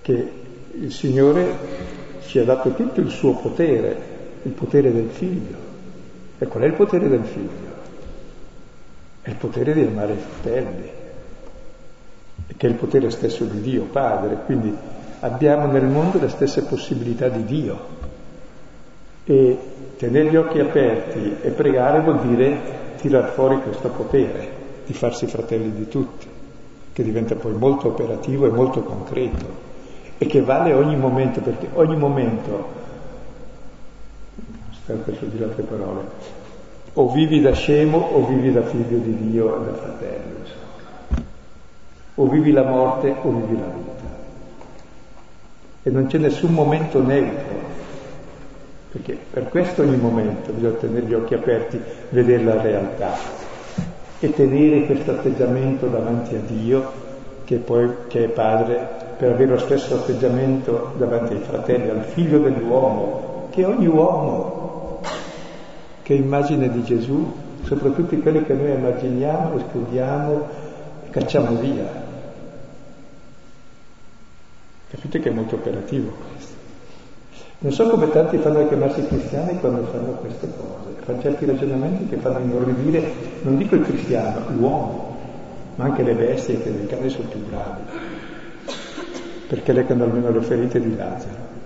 che il Signore ci ha dato tutto il suo potere, il potere del figlio. E qual è il potere del figlio? È il potere di amare i fratelli, che è il potere stesso di Dio Padre. Quindi abbiamo nel mondo le stesse possibilità di Dio. E tenere gli occhi aperti e pregare vuol dire tirar fuori questo potere di farsi fratelli di tutti, che diventa poi molto operativo e molto concreto e che vale ogni momento, perché ogni momento, aspetta sul dire altre parole, o vivi da scemo o vivi da figlio di Dio e da fratello, insomma. o vivi la morte o vivi la vita. E non c'è nessun momento neutro, perché per questo ogni momento bisogna tenere gli occhi aperti, vedere la realtà e tenere questo atteggiamento davanti a Dio, che, poi, che è Padre per avere lo stesso atteggiamento davanti ai fratelli, al figlio dell'uomo, che ogni uomo, che immagine di Gesù, soprattutto quelli che noi immaginiamo, escludiamo e cacciamo via. Capite che è molto operativo questo. Non so come tanti fanno a chiamarsi cristiani quando fanno queste cose, fanno certi ragionamenti che fanno inorridire, non dico il cristiano, l'uomo, ma anche le bestie che nel cane sono più bravi perché leccano almeno le ferite di Lazzaro.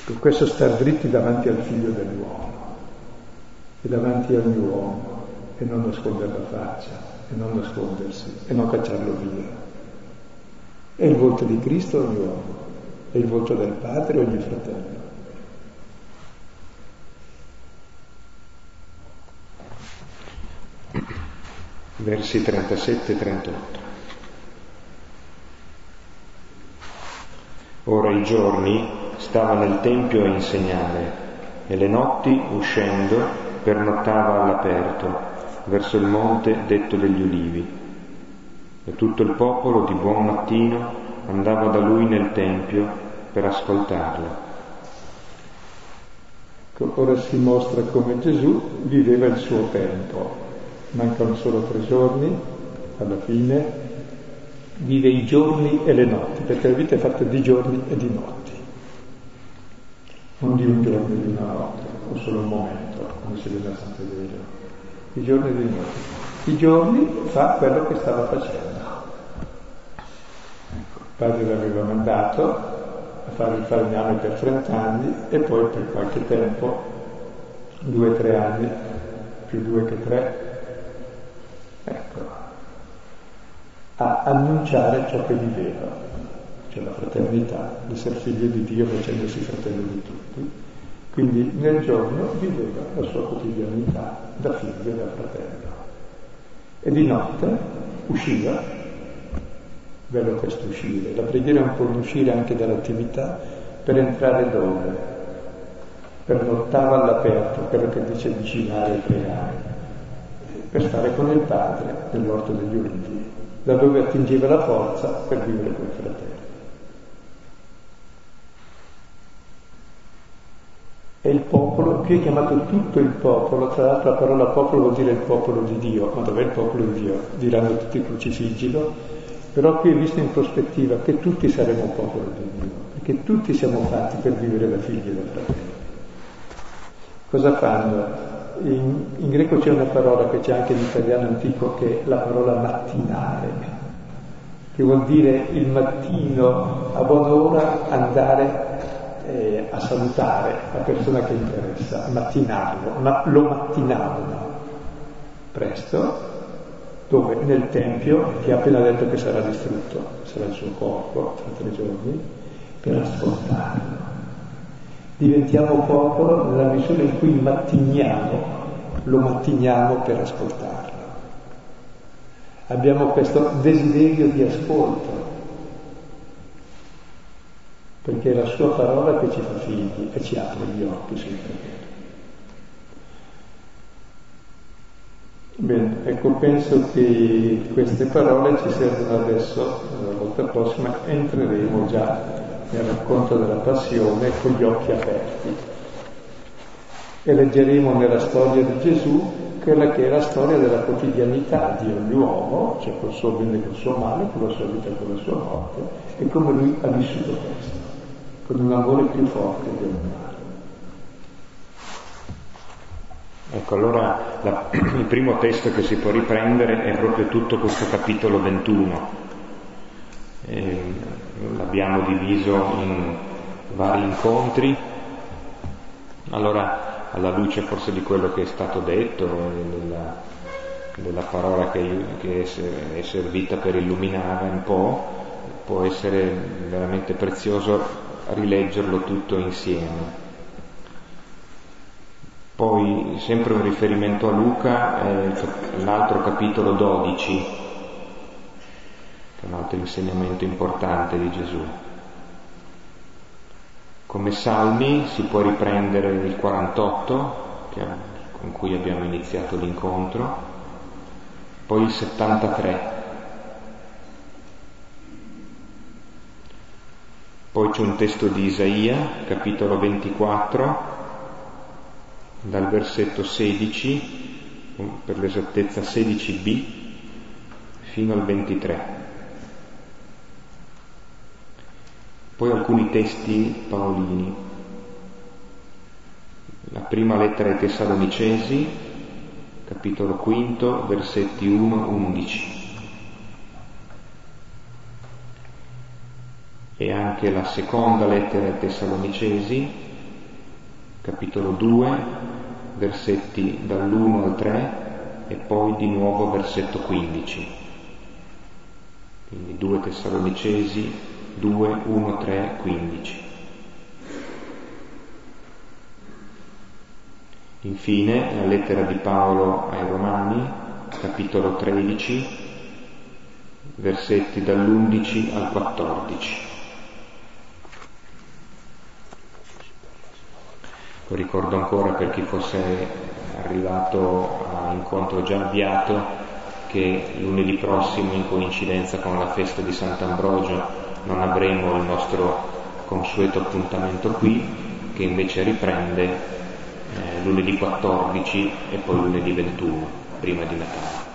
Ecco, questo star dritti davanti al figlio dell'uomo e davanti a ogni uomo e non nascondere la faccia e non nascondersi e non cacciarlo via. È il volto di Cristo ogni uomo, è il volto del Padre ogni fratello. Versi 37 e 38. Ora i giorni stava nel Tempio a insegnare e le notti, uscendo, pernottava all'aperto, verso il monte detto degli ulivi. E tutto il popolo di buon mattino andava da lui nel Tempio per ascoltarlo. Ora si mostra come Gesù viveva il suo tempo. Mancano solo tre giorni alla fine vive i giorni e le notti, perché la vita è fatta di giorni e di notti, non di un giorno e di una notte, o solo un momento, come si vede a Sant'Everio. I giorni e di notti. I giorni fa quello che stava facendo. Ecco, il padre l'aveva mandato a fare il falegname per 30 anni e poi per qualche tempo, due o tre anni, più due che tre, a annunciare ciò che viveva, cioè la fraternità, l'essere figlio di Dio facendosi fratello di tutti. Quindi nel giorno viveva la sua quotidianità da figlio e da fratello. E di notte usciva, bello questo uscire, la preghiera è un po' un uscire anche dall'attività per entrare dove? Per nottava all'aperto, quello che dice vicinare e pregare, per stare con il Padre nell'orto degli ulivi da dove attingeva la forza per vivere con i fratelli. E il popolo, qui è chiamato tutto il popolo, tra l'altro la parola popolo vuol dire il popolo di Dio, ma dov'è il popolo di Dio? Diranno tutti crucifiggilo, però qui è visto in prospettiva che tutti saremo popolo di Dio, perché tutti siamo fatti per vivere da figli e da fratelli. Cosa fanno? In, in, greco c'è una parola che c'è anche in italiano antico che è la parola mattinare, che vuol dire il mattino a buona ora andare eh, a salutare la persona che interessa, mattinarlo, ma lo mattinavano presto, dove nel Tempio, che ha appena detto che sarà distrutto, sarà il suo corpo tra tre giorni, per ascoltarlo diventiamo popolo nella misura in cui mattiniamo, lo mattiniamo per ascoltarlo. Abbiamo questo desiderio di ascolto. perché è la sua parola che ci fa figli e ci apre gli occhi sempre. Bene, ecco, penso che queste parole ci servono adesso, la volta prossima entreremo già nel racconto della passione con gli occhi aperti e leggeremo nella storia di Gesù quella che è la storia della quotidianità di ogni uomo, cioè col suo bene e col suo male, con la sua vita e con la sua morte, e come lui ha vissuto questo, con un amore più forte ogni male. Ecco, allora la, [CLEARS THROAT] il primo testo che si può riprendere è proprio tutto questo capitolo 21. Eh, l'abbiamo diviso in vari incontri. Allora, alla luce forse di quello che è stato detto, della, della parola che, che è servita per illuminare un po', può essere veramente prezioso rileggerlo tutto insieme. Poi sempre un riferimento a Luca, eh, l'altro capitolo 12, che è un altro insegnamento importante di Gesù. Come salmi si può riprendere il 48, che, con cui abbiamo iniziato l'incontro, poi il 73. Poi c'è un testo di Isaia, capitolo 24, dal versetto 16, per l'esattezza 16b, fino al 23. Poi alcuni testi paolini. La prima lettera ai Tessalonicesi, capitolo quinto, versetti 1-11. E anche la seconda lettera ai Tessalonicesi, capitolo 2, versetti dall'1 al 3 e poi di nuovo versetto 15. Quindi 2 Tessalonicesi 2, 1, 3, 15. Infine la lettera di Paolo ai Romani, capitolo 13, versetti dall'11 al 14. Lo ricordo ancora per chi fosse arrivato a incontro già avviato che lunedì prossimo in coincidenza con la festa di Sant'Ambrogio non avremo il nostro consueto appuntamento qui che invece riprende eh, lunedì 14 e poi lunedì 21 prima di Natale.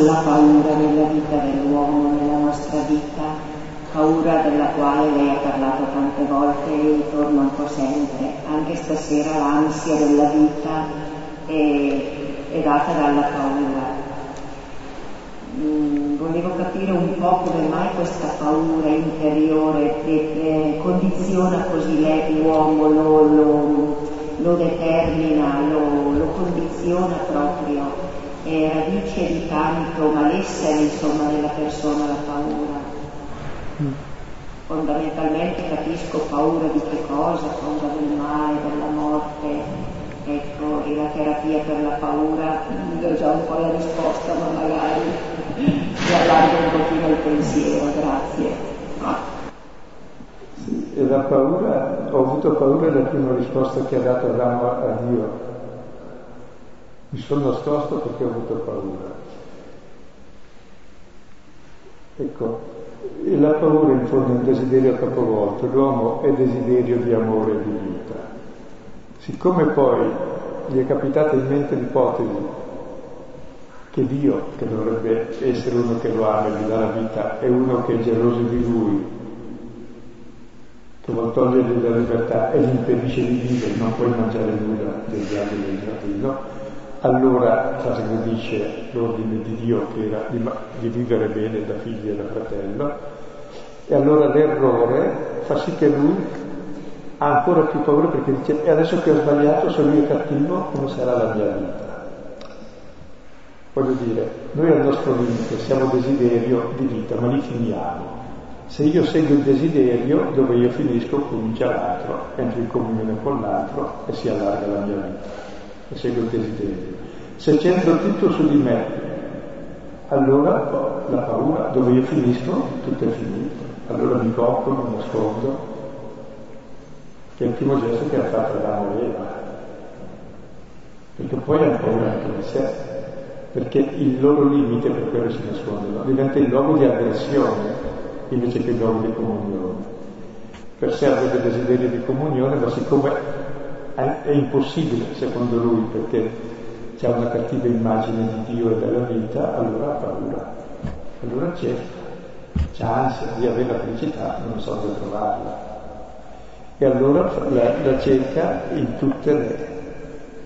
sulla paura nella vita dell'uomo, nella nostra vita, paura della quale lei ha parlato tante volte e io torno sempre, anche stasera l'ansia della vita è, è data dalla paura. Mm, volevo capire un po' come mai questa paura interiore che, che condiziona così l'uomo, lo, lo, lo determina, lo, lo condiziona proprio è radice di tanto malessere insomma nella persona la paura. Mm. Fondamentalmente capisco paura di che cosa, paura del male, della morte, ecco, e la terapia per la paura, ho già un po' la risposta, ma magari [LAUGHS] mi allargo un pochino il pensiero, grazie. Sì, e la paura, ho avuto paura della prima risposta che ha dato Adamo a Dio, mi sono nascosto perché ho avuto paura. Ecco, la paura in fondo è un desiderio capovolto, l'uomo è desiderio di amore e di vita. Siccome poi gli è capitata in mente l'ipotesi che Dio, che dovrebbe essere uno che lo ama e gli dà la vita, è uno che è geloso di lui, che vuol togliergli la libertà e gli impedisce di vivere, non puoi mangiare nulla degli alberi del giardino, allora trasgredisce l'ordine di Dio che era di, di vivere bene da figlio e da fratello, e allora l'errore fa sì che lui ha ancora più paura perché dice e adesso che ho sbagliato, se lui è cattivo, come sarà la mia vita? Voglio dire, noi al nostro limite siamo desiderio di vita, ma li finiamo. Se io seguo il desiderio, dove io finisco, comincia l'altro, entro in comunione con l'altro e si allarga la mia vita. E seguo il desiderio. Se centro tutto su di me, allora la paura, dove io finisco, tutto è finito. Allora mi copro, mi nascondo, che è il primo gesto che ha fatto Adamo e Eva. Perché poi ha paura anche di sé perché il loro limite, per quello si nascondono, diventa il luogo di aggressione invece che il luogo di comunione. Per sé avrebbe desiderio di comunione, ma siccome è impossibile secondo lui perché c'è una cattiva immagine di Dio e della vita, allora ha paura. Allora cerca, c'ha ansia di avere la felicità, non so dove trovarla. E allora la, la cerca in tutte le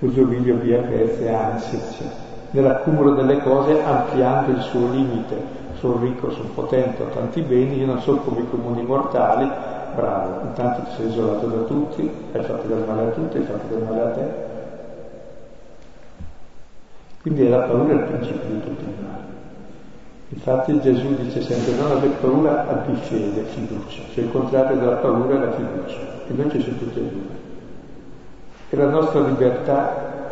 usobilio, via, pezze, ansie, eccetera nell'accumulo delle cose ampliando il suo limite. Sono ricco, sono potente, ho tanti beni, io non sono come i comuni mortali, bravo, intanto ti sei isolato da tutti, hai fatto del male a tutti, hai fatto del male a te. Quindi la paura è il principio di tutti i mali. Infatti Gesù dice sempre non aver paura, abbi fede, fiducia. Cioè il contrario della paura è la fiducia. E ci sono tutti e due. E la nostra libertà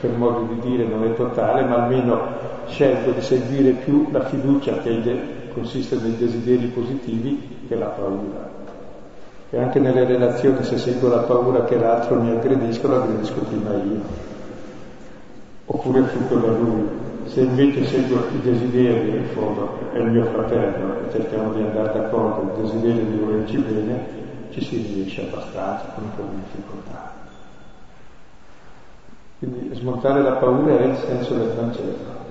per modo di dire non è totale, ma almeno scelgo di seguire più la fiducia che consiste nei desideri positivi che la paura. E anche nelle relazioni se seguo la paura che l'altro mi aggredisca, lo aggredisco prima io. Oppure fuggo da lui. Se invece seguo i desideri, in fondo è il mio fratello, e cerchiamo di andare d'accordo, il desiderio di volerci bene, ci si riesce abbastanza con un po' di difficoltà. Quindi smontare la paura è il senso del Vangelo.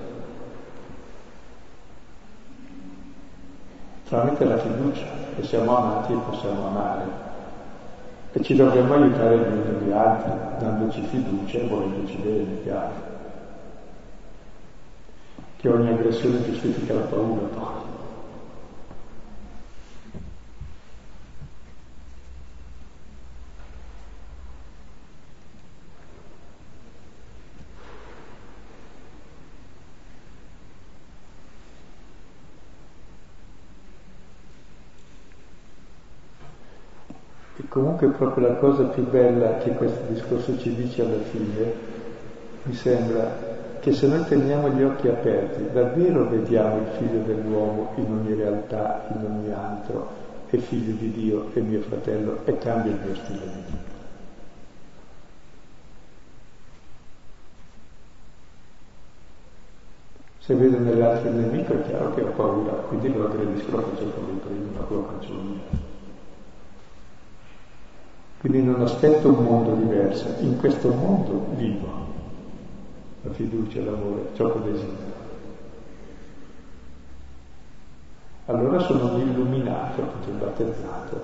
Tramite la fiducia, che siamo amati e possiamo amare. E ci dovremmo aiutare gli uni gli altri, dandoci fiducia e volendoci bene, chiaro. Che ogni aggressione giustifica la paura poi. Comunque proprio la cosa più bella che questo discorso ci dice alla fine, mi sembra che se noi teniamo gli occhi aperti, davvero vediamo il figlio dell'uomo in ogni realtà, in ogni altro, è figlio di Dio, è mio fratello e cambia il mio stile di vita. Se vedo nell'altro il nemico è chiaro che ho paura, quindi lo aggredisco, lo faccio come prima, ma lo faccio via. Quindi non aspetto un mondo diverso, in questo mondo vivo la fiducia, l'amore, ciò che desidero. Allora sono illuminato, appunto battezzato.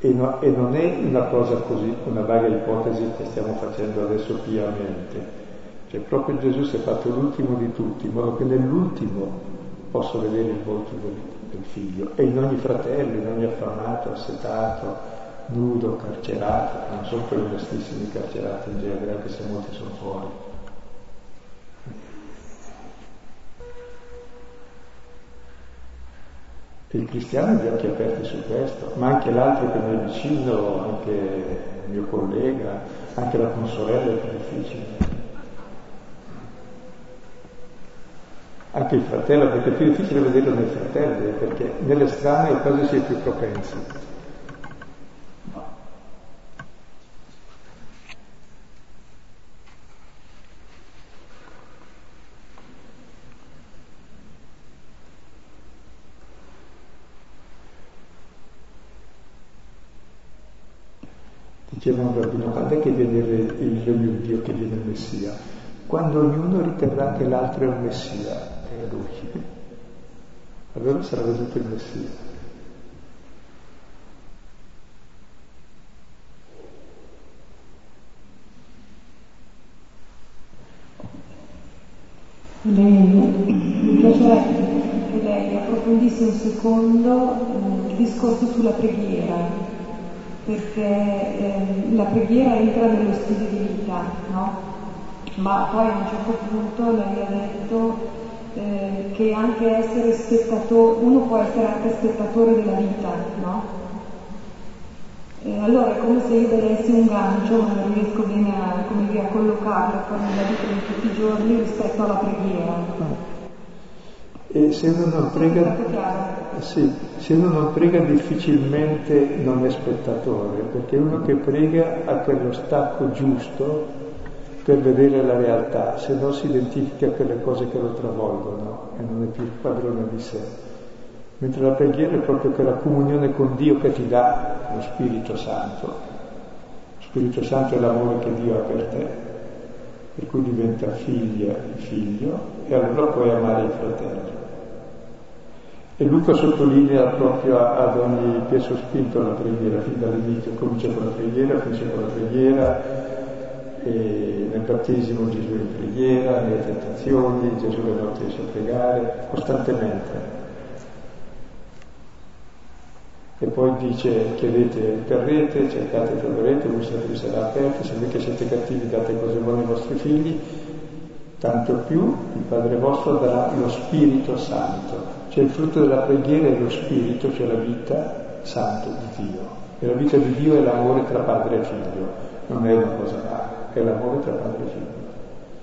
E, no, e, non è una cosa così, una vaga ipotesi che stiamo facendo adesso piamente. Cioè proprio Gesù si è fatto l'ultimo di tutti, in modo che nell'ultimo posso vedere il volto del del figlio e in ogni fratello, in ogni affamato, assetato, nudo, carcerato, non sono quelli vestissimi carcerati in genere, anche se molti sono fuori. Il cristiano ha gli occhi aperti su questo, ma anche l'altro che mi è vicino, anche il mio collega, anche la consorella è più difficile. anche il fratello, perché è più difficile vederlo nel fratello, perché nelle strane quasi si è più propensi. Diceva un rabbino, quando è che viene il regno di Dio, che viene il Messia? Quando ognuno riterrà che l'altro è un Messia, è lui. Allora sarà venuto il Messia. mi piacerebbe che lei approfondisse un secondo eh, il discorso sulla preghiera, perché eh, la preghiera entra nello stile di vita, no? Ma poi a un certo punto lei ha detto eh, che anche essere spettatore, uno può essere anche spettatore della vita, no? Eh, allora è come se io vedessi un gancio, ma non riesco bene a, dire, a collocarlo poi nella vita di tutti i giorni rispetto alla preghiera. E se uno non prega, sì, se uno non prega difficilmente non è spettatore, perché uno che prega ha quello stacco giusto per vedere la realtà, se no si identifica con le cose che lo travolgono e non è più padrone di sé mentre la preghiera è proprio quella comunione con Dio che ti dà lo Spirito Santo. Lo Spirito Santo è l'amore che Dio ha per te, per cui diventa figlia figlio e allora puoi amare i fratelli. E Luca sottolinea proprio ad ogni piezo spinto la preghiera, fin dall'inizio, comincia con la preghiera, finisce con la preghiera, e nel battesimo Gesù in preghiera, nelle tentazioni, Gesù le notte a pregare, costantemente. E poi dice chiedete terrete, cercate e troverete, buscate vi sarà aperto, se voi che siete cattivi date cose buone ai vostri figli, tanto più il Padre vostro darà lo Spirito Santo. Cioè il frutto della preghiera è lo Spirito, cioè la vita santo di Dio. E la vita di Dio è l'amore tra padre e figlio, non è una cosa rara, è l'amore tra padre e figlio.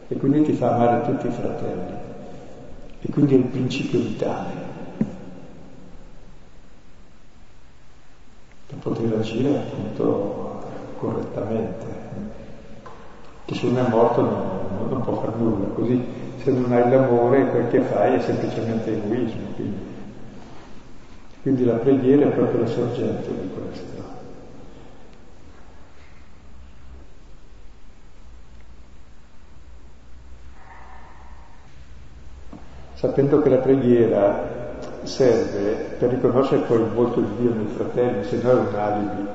E quindi ti fa amare tutti i fratelli. E quindi è il principio vitale. per poter agire appunto correttamente. Che se uno è morto non, non può fare nulla, così se non hai l'amore quel che fai è semplicemente egoismo. Quindi, quindi la preghiera è proprio la sorgente di questo. Sapendo che la preghiera serve per riconoscere poi il volto di Dio nei fratelli, se no è un alibi,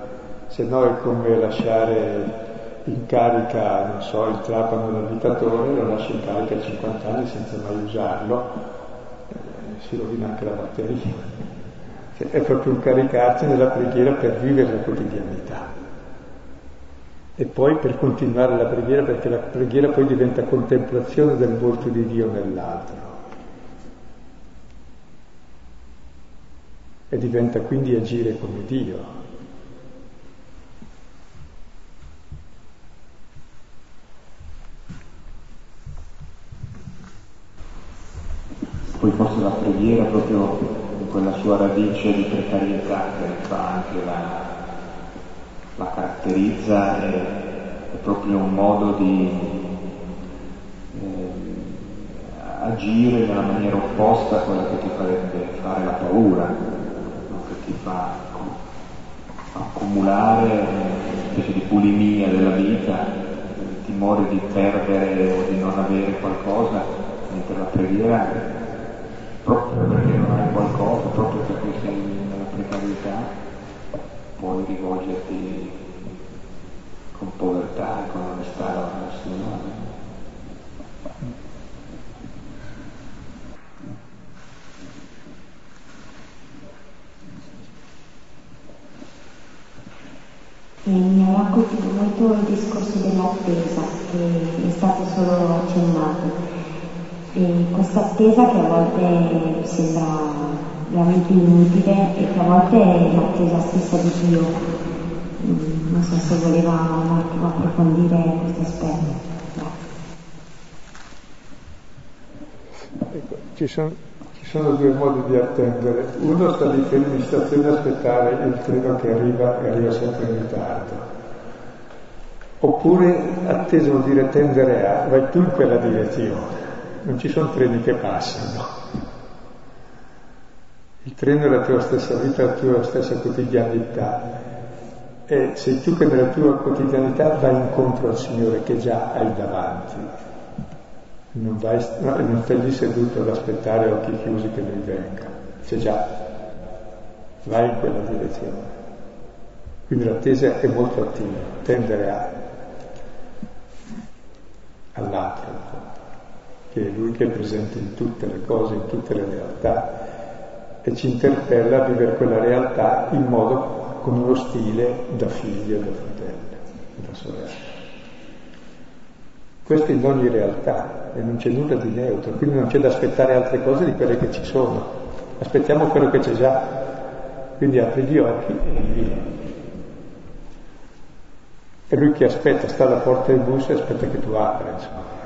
se no è come lasciare in carica, non so, il trapano dell'abitatore, lo lascia in carica a 50 anni senza mai usarlo, eh, si rovina anche la batteria. Cioè, è proprio un caricarsi nella preghiera per vivere la quotidianità. E poi per continuare la preghiera, perché la preghiera poi diventa contemplazione del volto di Dio nell'altro. E diventa quindi agire come Dio. Poi forse la preghiera proprio in quella sua radice di precarietà che fa anche la, la caratterizza è, è, proprio un modo di eh, agire nella maniera opposta a quella che ti farebbe fare la paura ti fa accumulare una specie di bulimia della vita, timore di perdere o di non avere qualcosa, mentre la preghiera, proprio perché non hai qualcosa, proprio perché sei nella precarietà, puoi rivolgerti con povertà con onestà al Signore. Mi ha colpito molto il discorso dell'attesa che è stato solo accennato. E questa attesa che a volte sembra veramente inutile e che a volte è l'attesa stessa di Dio. Mm, non so se voleva un attimo approfondire questo aspetto. Ecco, ci sono sono due modi di attendere. Uno sta lì fermo in stazione a aspettare il treno che arriva e arriva sempre in ritardo. Oppure atteso vuol dire tendere a, vai tu in quella direzione. Non ci sono treni che passano. Il treno è la tua stessa vita, la tua stessa quotidianità. E sei tu che nella tua quotidianità vai incontro al Signore che già hai davanti. Non, vai, no, non stai lì seduto ad aspettare occhi chiusi che lui venga. C'è già, vai in quella direzione. Quindi l'attesa è molto attiva, tendere a, all'altro, che è lui che è presente in tutte le cose, in tutte le realtà e ci interpella a vivere quella realtà in modo con uno stile da figlio, da fratello, da sorella. Questo in ogni realtà e non c'è nulla di neutro, quindi non c'è da aspettare altre cose di quelle che ci sono. Aspettiamo quello che c'è già. Quindi apri gli occhi e vivi. È lui che aspetta, sta alla porta del bus e aspetta che tu apra, insomma.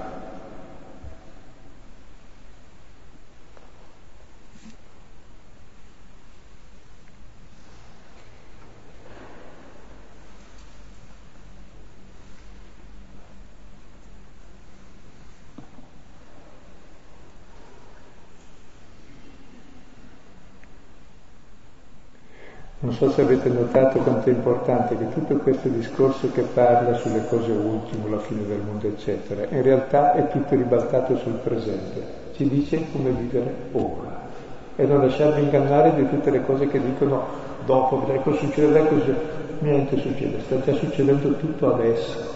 So se avete notato quanto è importante che tutto questo discorso che parla sulle cose ultime, la fine del mondo, eccetera, in realtà è tutto ribaltato sul presente. Ci dice come vivere ora e non lasciarvi ingannare di tutte le cose che dicono dopo, cosa succederà, così. Niente succede, sta già succedendo tutto adesso.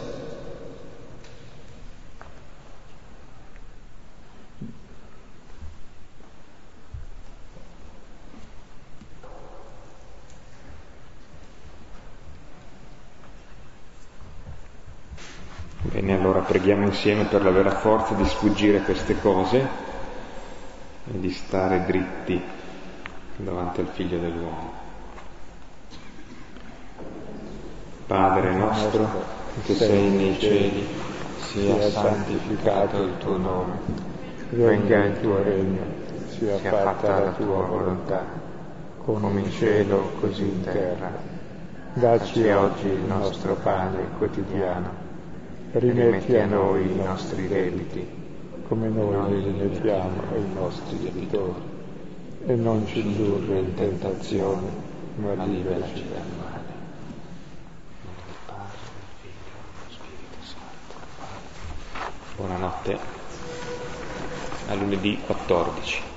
Insieme per la vera forza di sfuggire queste cose e di stare dritti davanti al Figlio dell'uomo. Padre nostro, che sei nei cieli, sia santificato il tuo nome, venga il tuo regno, sia fatta la tua volontà, come in cielo così in terra. Dacci oggi il nostro pane quotidiano rimetti a noi i nostri debiti, come noi li rimettiamo ai nostri debitori, e non ci indurre in tentazione, ma liberaci dal male. Buonanotte, a lunedì 14.